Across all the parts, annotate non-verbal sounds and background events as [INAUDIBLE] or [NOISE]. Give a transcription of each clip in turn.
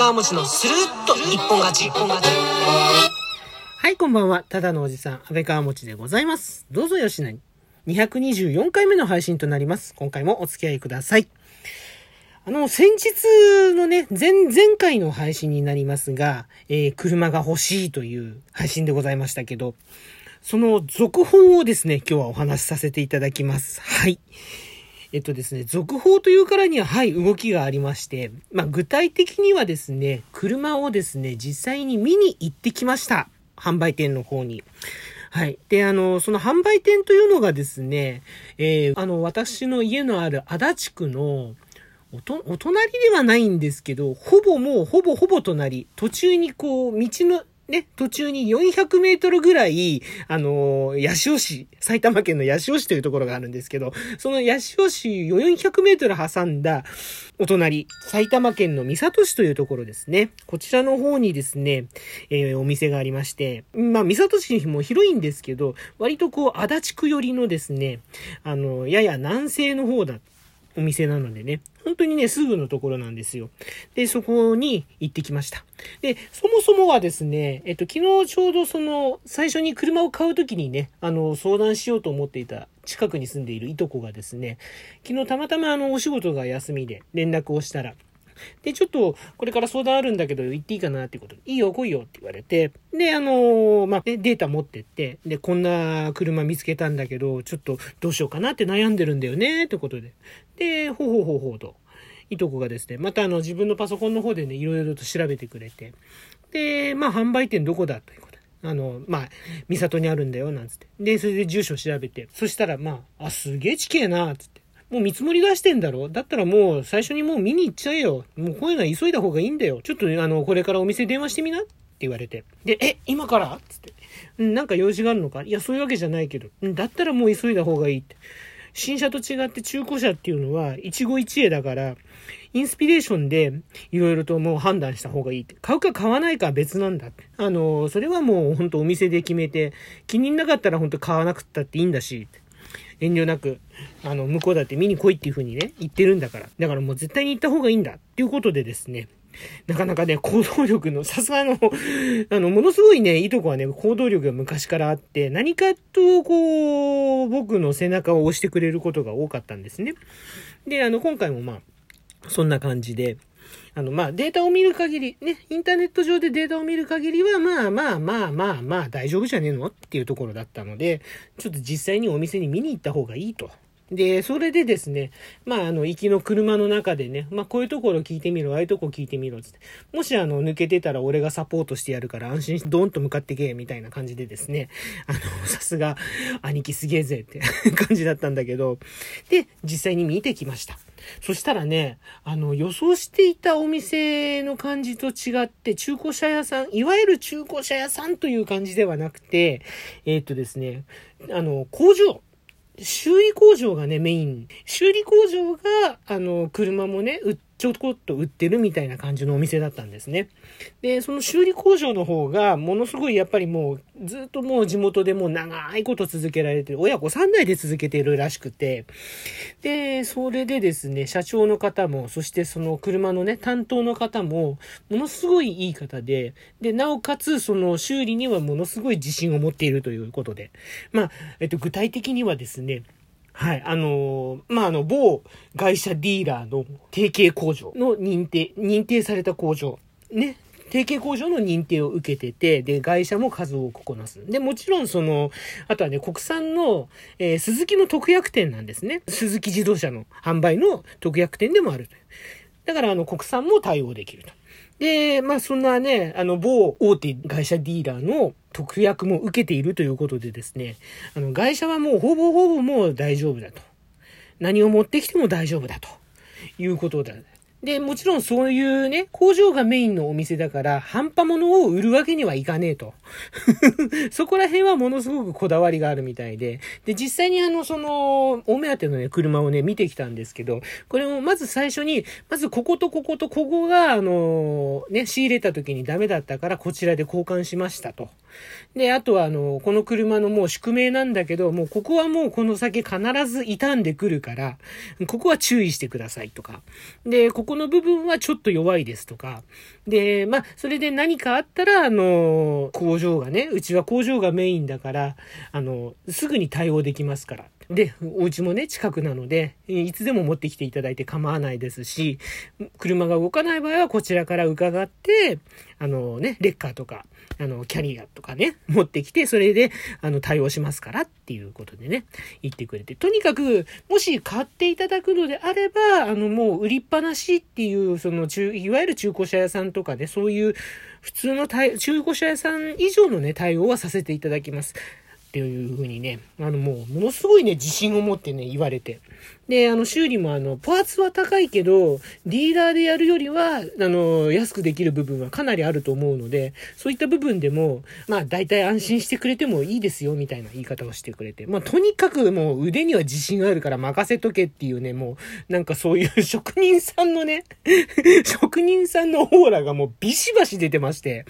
川餅のスルッと一本勝ち。一本勝ち。はい、こんばんは。ただのおじさん、安倍川持でございます。どうぞよしなに。224回目の配信となります。今回もお付き合いください。あの、先日のね、前、前回の配信になりますが、えー、車が欲しいという配信でございましたけど、その続報をですね、今日はお話しさせていただきます。はい。えっとですね、続報というからには、はい、動きがありまして、まあ、具体的にはですね、車をですね、実際に見に行ってきました。販売店の方に。はい。で、あの、その販売店というのがですね、えー、あの、私の家のある足立区の、おと、お隣ではないんですけど、ほぼもう、ほぼほぼ隣、途中にこう、道の、ね、途中に400メートルぐらい、あのー、八潮市、埼玉県の八潮市というところがあるんですけど、その八潮市400メートル挟んだお隣、埼玉県の三郷市というところですね。こちらの方にですね、えー、お店がありまして、まあ、三郷市も広いんですけど、割とこう、足立区寄りのですね、あの、やや南西の方だっお店なのでね、本当にね、すぐのところなんですよ。で、そこに行ってきました。で、そもそもはですね、えっと、昨日ちょうどその、最初に車を買うときにね、あの、相談しようと思っていた近くに住んでいるいとこがですね、昨日たまたまあの、お仕事が休みで連絡をしたら、[LAUGHS] で、ちょっと、これから相談あるんだけど、行っていいかなっていうことで、いいよ、来いよって言われて、で、あのー、まあ、データ持ってって、で、こんな車見つけたんだけど、ちょっとどうしようかなって悩んでるんだよね、ってことで。で、ほうほうほうほうと、いとこがですね、またあの、自分のパソコンの方でね、いろいろと調べてくれて、で、まあ、販売店どこだということで。あの、まあ、三郷にあるんだよ、なんつって。で、それで住所調べて、そしたら、まあ、あ、すげえ地形な、つって。もう見積もり出してんだろ？だったらもう最初にもう見に行っちゃえよ。もうこういうのは急いだ方がいいんだよ。ちょっとあの、これからお店電話してみな？って言われて。で、え、今から？つって。うん、なんか用事があるのか？いや、そういうわけじゃないけど。だったらもう急いだ方がいいって。新車と違って中古車っていうのは一期一会だから、インスピレーションでいろいろともう判断した方がいいって。買うか買わないかは別なんだって。あの、それはもう本当お店で決めて、気になかったら本当買わなくったっていいんだし、遠慮なく、あの、向こうだって見に来いっていう風にね、言ってるんだから。だからもう絶対に行った方がいいんだっていうことでですね、なかなかね、行動力の、さすがの、あの、ものすごいね、いとこはね、行動力が昔からあって、何かと、こう、僕の背中を押してくれることが多かったんですね。で、あの、今回もまあ、そんな感じで、あの、まあ、データを見る限り、ね、インターネット上でデータを見る限りは、まあまあまあまあまあ大丈夫じゃねえの？っていうところだったので、ちょっと実際にお店に見に行った方がいいと。で、それでですね、まあ、あの、行きの車の中でね、まあ、こういうところ聞いてみろ、ああいうとこ聞いてみろ、つって。もし、あの、抜けてたら俺がサポートしてやるから安心してドンと向かってけ、みたいな感じでですね、あの、さすが、兄貴すげえぜって感じだったんだけど、で、実際に見てきました。そしたらね、あの、予想していたお店の感じと違って、中古車屋さん、いわゆる中古車屋さんという感じではなくて、えー、っとですね、あの、工場、修理工場がね、メイン。修理工場が、あの、車もね、ちょこっと売ってるみたいな感じのお店だったんですね。で、その修理工場の方が、ものすごいやっぱりもう、ずっともう地元でもう長いこと続けられてる、親子3代で続けてるらしくて、で、それでですね、社長の方も、そしてその車のね、担当の方も、ものすごいいい方で、で、なおかつ、その修理にはものすごい自信を持っているということで、まあ、えっと、具体的にはですね、はい。あのー、まあ、あの、某会社ディーラーの提携工場の認定、認定された工場。ね。提携工場の認定を受けてて、で、会社も数多くこなす。で、もちろんその、あとはね、国産の、えー、鈴木の特約店なんですね。鈴木自動車の販売の特約店でもあるという。だから、あの、国産も対応できると。で、まあ、そんなね、あの、某大手会社ディーラーの特約も受けているということでですね、あの、会社はもうほぼほぼもう大丈夫だと。何を持ってきても大丈夫だということだ。で、もちろんそういうね、工場がメインのお店だから、半端物を売るわけにはいかねえと。[LAUGHS] そこら辺はものすごくこだわりがあるみたいで。で、実際にあの、その、お目当てのね、車をね、見てきたんですけど、これもまず最初に、まずこことこことここが、あの、ね、仕入れた時にダメだったから、こちらで交換しましたと。で、あとはあの、この車のもう宿命なんだけど、もうここはもうこの先必ず傷んでくるから、ここは注意してくださいとか。で、こここの部分はちょっと弱いですとか、で、まあ、それで何かあったら、あの、工場がね、うちは工場がメインだから、あの、すぐに対応できますから。で、お家もね、近くなので、いつでも持ってきていただいて構わないですし、車が動かない場合はこちらから伺って、あのね、レッカーとか、あの、キャリアとかね、[LAUGHS] 持ってきて、それで、あの、対応しますからっていうことでね、言ってくれて。とにかく、もし買っていただくのであれば、あの、もう売りっぱなしっていう、その、中、いわゆる中古車屋さんとかで、そういう、普通の中古車屋さん以上のね、対応はさせていただきます。っていうふうにね、あのもう、ものすごいね、自信を持ってね、言われて。で、あの、修理もあの、パーツは高いけど、ディーラーでやるよりは、あの、安くできる部分はかなりあると思うので、そういった部分でも、まあ、大体安心してくれてもいいですよ、みたいな言い方をしてくれて。まあ、とにかくもう腕には自信があるから任せとけっていうね、もう、なんかそういう職人さんのね、[LAUGHS] 職人さんのオーラがもうビシバシ出てまして、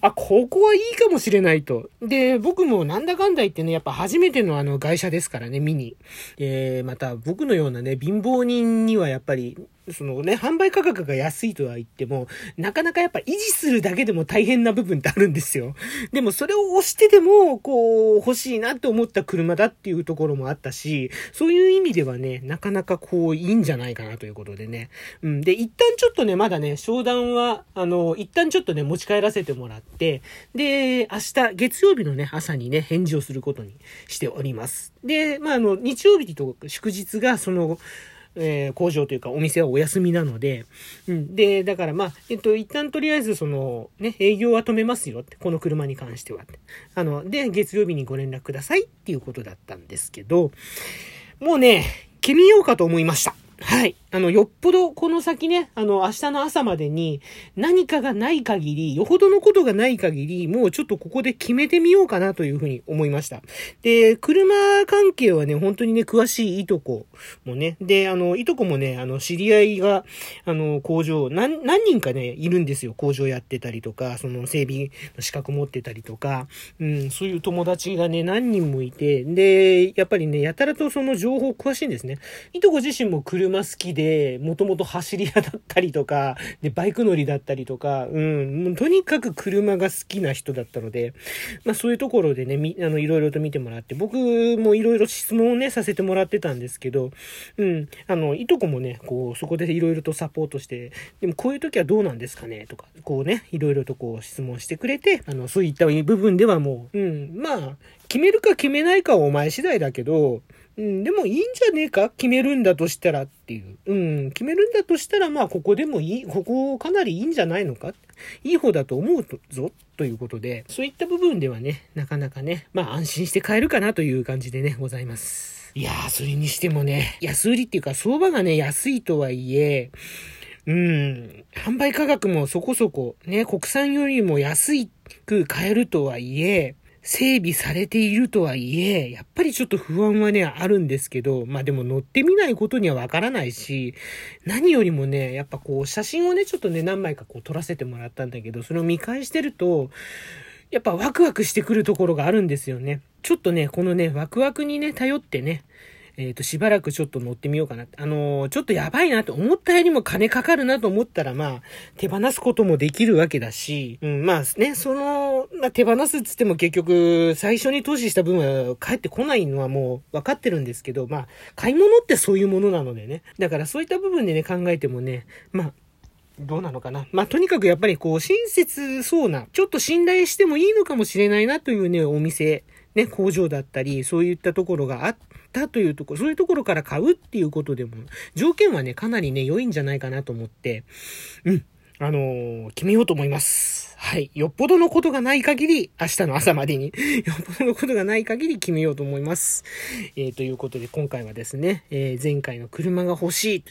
あ、ここはいいかもしれないと。で、僕もなんだかんだ言ってね、やっぱ初めてのあの外車ですからね、見に。えー、また僕ののようなね、貧乏人にはやっぱりそのね、販売価格が安いとは言っても、なかなかやっぱ維持するだけでも大変な部分ってあるんですよ。でもそれを押してでも、こう、欲しいなって思った車だっていうところもあったし、そういう意味ではね、なかなかこう、いいんじゃないかなということでね。うん。で、一旦ちょっとね、まだね、商談は、あの、一旦ちょっとね、持ち帰らせてもらって、で、明日、月曜日のね、朝にね、返事をすることにしております。で、まあ、あの、日曜日と祝日が、その、えー、工場というかお店はお休みなので、うん。で、だからまあ、えっと、一旦とりあえずその、ね、営業は止めますよって、この車に関しては。あの、で、月曜日にご連絡くださいっていうことだったんですけど、もうね、決めようかと思いました。はい。あの、よっぽどこの先ね、あの、明日の朝までに何かがない限り、よほどのことがない限り、もうちょっとここで決めてみようかなというふうに思いました。で、車関係はね、本当にね、詳しいいとこもね、で、あの、いとこもね、あの、知り合いが、あの、工場、何、何人かね、いるんですよ。工場やってたりとか、その整備の資格持ってたりとか、うん、そういう友達がね、何人もいて、で、やっぱりね、やたらとその情報詳しいんですね。いとこ自身も車好きで、で、もともと走り屋だったりとか、で、バイク乗りだったりとか、うん、もうとにかく車が好きな人だったので、まあそういうところでね、み、あの、いろいろと見てもらって、僕もいろいろ質問をね、させてもらってたんですけど、うん、あの、いとこもね、こう、そこでいろいろとサポートして、でもこういう時はどうなんですかねとか、こうね、いろいろとこう質問してくれて、あの、そういった部分ではもう、うん、まあ、決めるか決めないかはお前次第だけど、うん、でもいいんじゃねえか？決めるんだとしたらっていう。うん、決めるんだとしたら、まあ、ここでもいい、ここかなりいいんじゃないのか？いい方だと思うぞ、ということで、そういった部分ではね、なかなかね、まあ、安心して買えるかなという感じでね、ございます。いやー、それにしてもね、安売りっていうか、相場がね、安いとはいえ、うん、販売価格もそこそこ、ね、国産よりも安く買えるとはいえ、整備されているとはいえ、やっぱりちょっと不安はね、あるんですけど、まあでも乗ってみないことにはわからないし、何よりもね、やっぱこう写真をね、ちょっとね、何枚かこう撮らせてもらったんだけど、それを見返してると、やっぱワクワクしてくるところがあるんですよね。ちょっとね、このね、ワクワクにね、頼ってね、えっ、ー、と、しばらくちょっと乗ってみようかな。あのー、ちょっとやばいなと思ったよりも金かかるなと思ったら、まあ、手放すこともできるわけだし、うん、まあね、その、まあ、手放すっつっても結局、最初に投資した分は返ってこないのはもう分かってるんですけど、まあ、買い物ってそういうものなのでね。だからそういった部分でね、考えてもね、まあ、どうなのかな。まあ、とにかくやっぱりこう、親切そうな、ちょっと信頼してもいいのかもしれないなというね、お店、ね、工場だったり、そういったところがあったというところ、そういうところから買うっていうことでも、条件はね、かなりね、良いんじゃないかなと思って、うん、あのー、決めようと思います。はい。よっぽどのことがない限り、明日の朝までに [LAUGHS] よっぽどのことがない限り決めようと思います。えー、ということで、今回はですね、えー、前回の車が欲しい。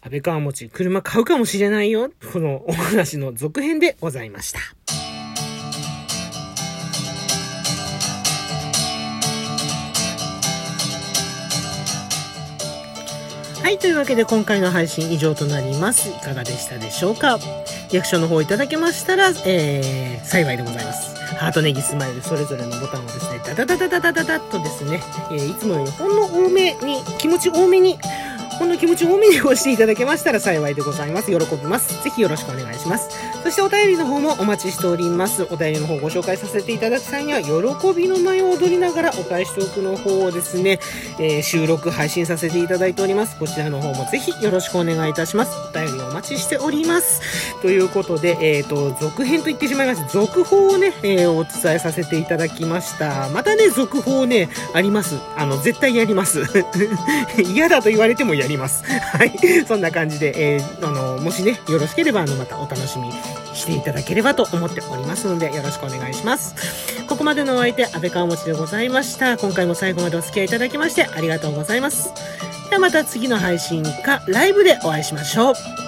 安倍川持ち、車買うかもしれないよ。このお話の続編でございました。はい、というわけで今回の配信以上となります。いかがでしたでしょうか？役所の方いただけましたら、えー、幸いでございます。ハートネギスマイルそれぞれのボタンをですね、ダダダダダダダダッとですね、えー、いつもよりほんの多めに、気持ち多めにこの気持ち多めに押していただけましたら幸いでございます。喜びます。ぜひよろしくお願いします。そしてお便りの方もお待ちしております。お便りの方ご紹介させていただく際には、喜びの舞を踊りながらお返しトークの方をですね、えー収録配信させていただいております。こちらの方もぜひよろしくお願いいたします。お便りお待ちしております。ということで、えっ、と、続編と言ってしまいました。続報をね、えーお伝えさせていただきました。またね、続報ね、あります。あの、絶対やります。[LAUGHS] 嫌だと言われてもややります。はい。そんな感じで、えーあの、もしね、よろしければ、あの、またお楽しみしていただければと思っておりますので、よろしくお願いします。ここまでのお相手、安倍川持ちでございました。今回も最後までお付き合いいただきまして、ありがとうございます。ではまた次の配信か、ライブでお会いしましょう。